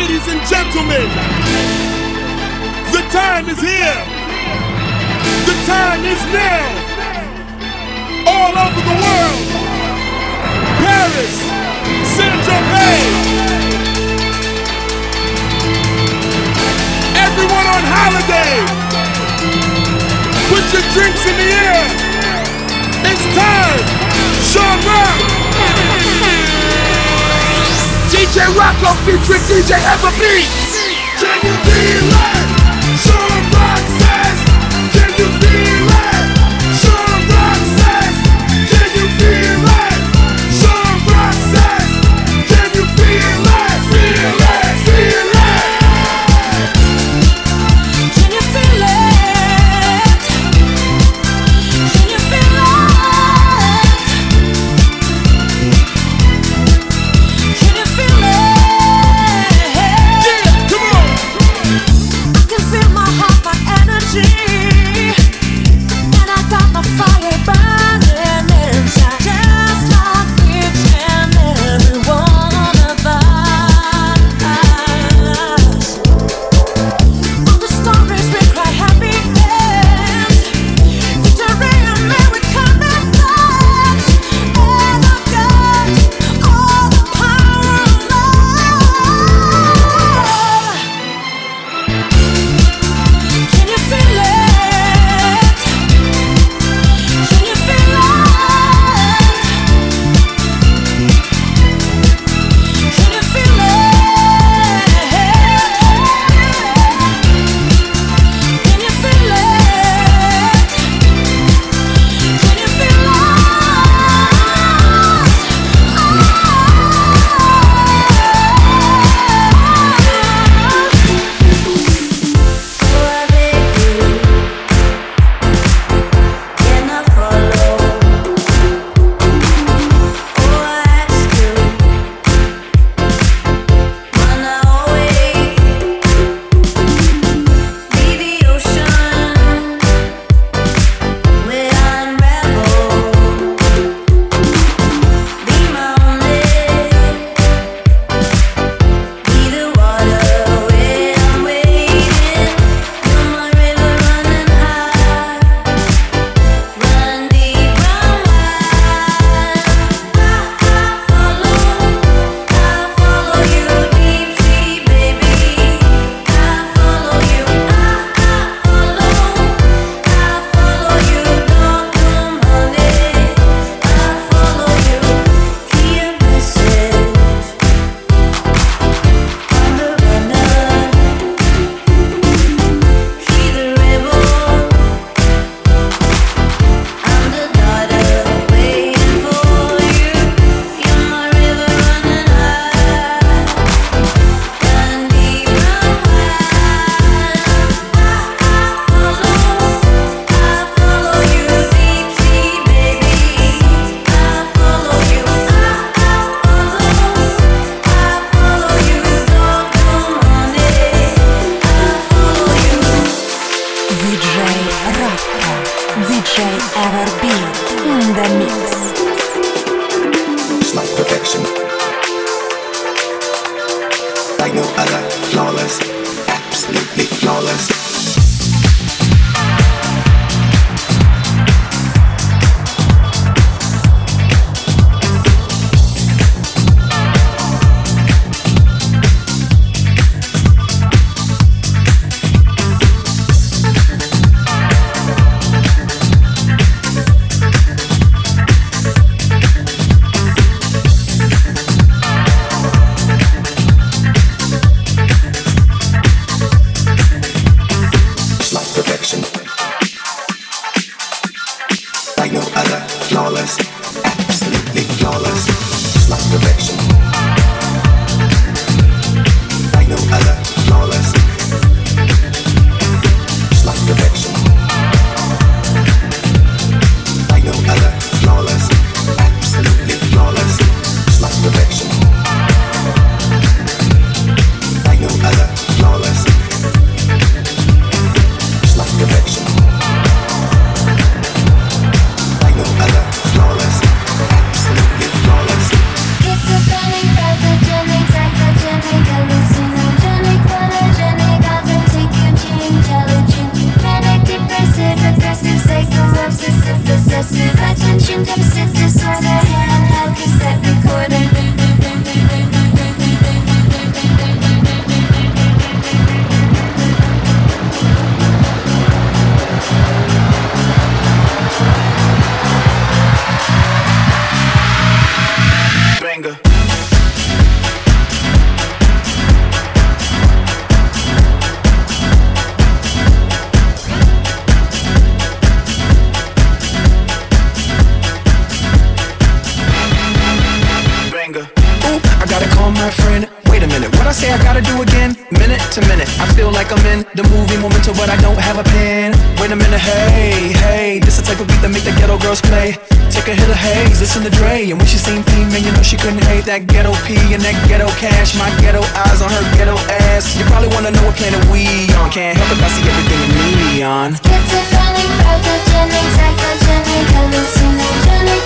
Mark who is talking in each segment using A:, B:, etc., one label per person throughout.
A: Ladies and gentlemen, the time is here. The time is now. All over the world. Paris, Saint-Tropez. Everyone on holiday. Put your drinks in the air. It's time. Sean Rock. DJ Rocco featuring DJ Everbeat. Can you feel it?
B: Listen to Dre, and when she seen P, man, you know she couldn't hate that ghetto P and that ghetto cash. My ghetto eyes on her ghetto ass. You probably wanna know what planet we on. Can't help it, I see everything in neon.
C: Schizophrenic, pathogenic, psychogenic, hallucinogenic,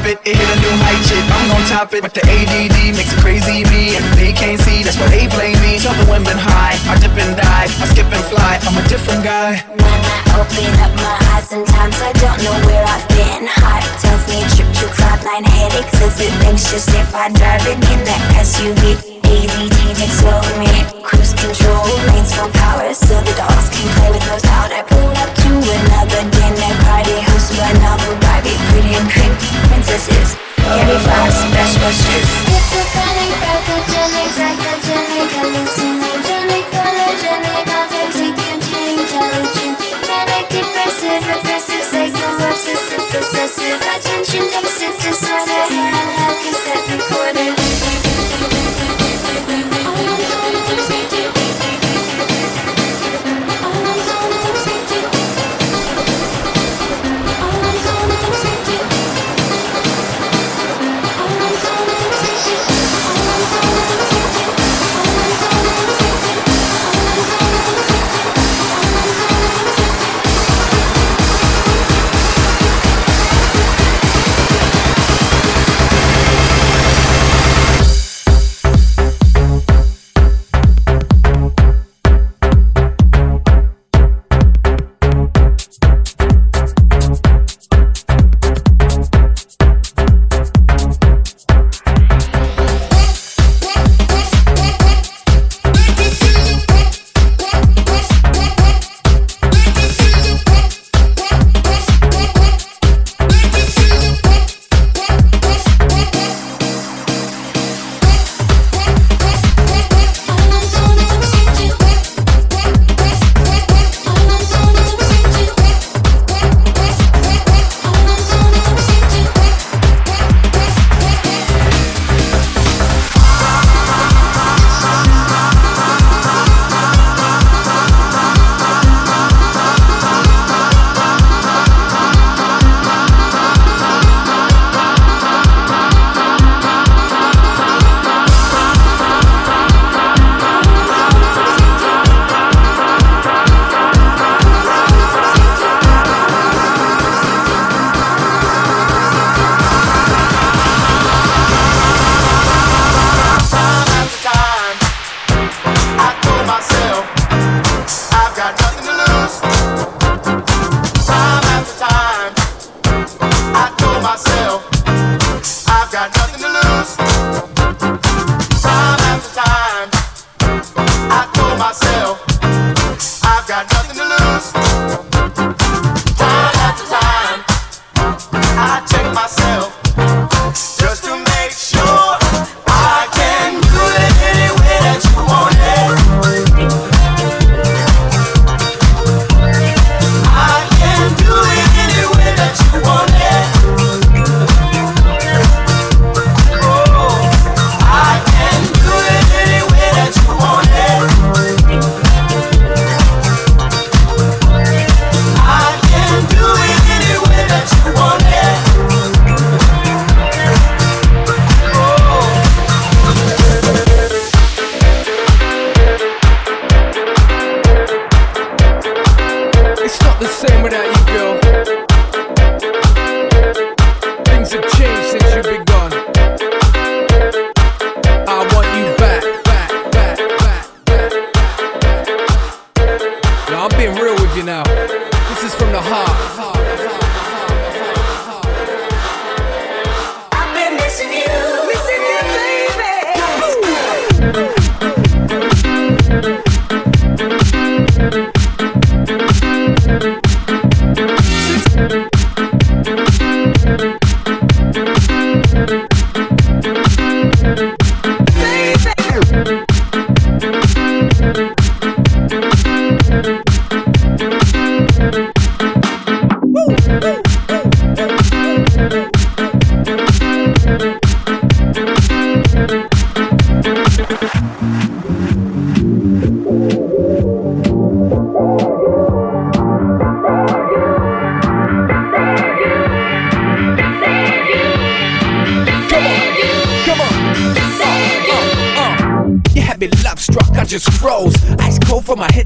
B: Cop it. It hit a new height, shit. I'm gon' top it. But the ADD makes it crazy me, and they can't see. That's why they blame me. Tell the women high. I dip and dive. I skip and fly. I'm a different guy.
C: When I open up my eyes, sometimes I don't know where I've been. Heart tells me trip to cloudline headaches. Is it anxious if I drive it in that SUV? ADD takes over me. Cruise control, lanes full power, so the dogs can play with those out. I pulled up to another dinner party, hosted by novel Barbie, pretty and cream princesses. Carry flowers, best wishes. Schizophrenic, pathogenic, psychogenic, hallucinogenic, polygenic, authentic, manic, depressive, psycho, obsessive, attention deficit disorder, handheld cassette recorder.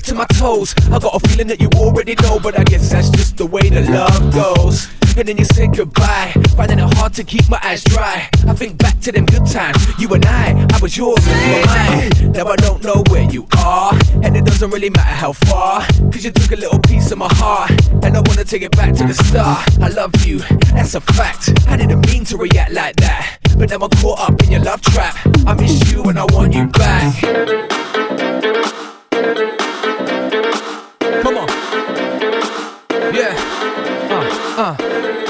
D: To my toes. I got a feeling that you already know, but I guess that's just the way the love goes. And then you said goodbye, finding it hard to keep my eyes dry. I think back to them good times, you and I, I was yours and you were mine. Now I don't know where you are, and it doesn't really matter how far. Cause you took a little piece of my heart, and I wanna take it back to the start. I love you, that's a fact. I didn't mean to react like that, but now I'm caught up in your love trap. I miss you and I want you back. Uh,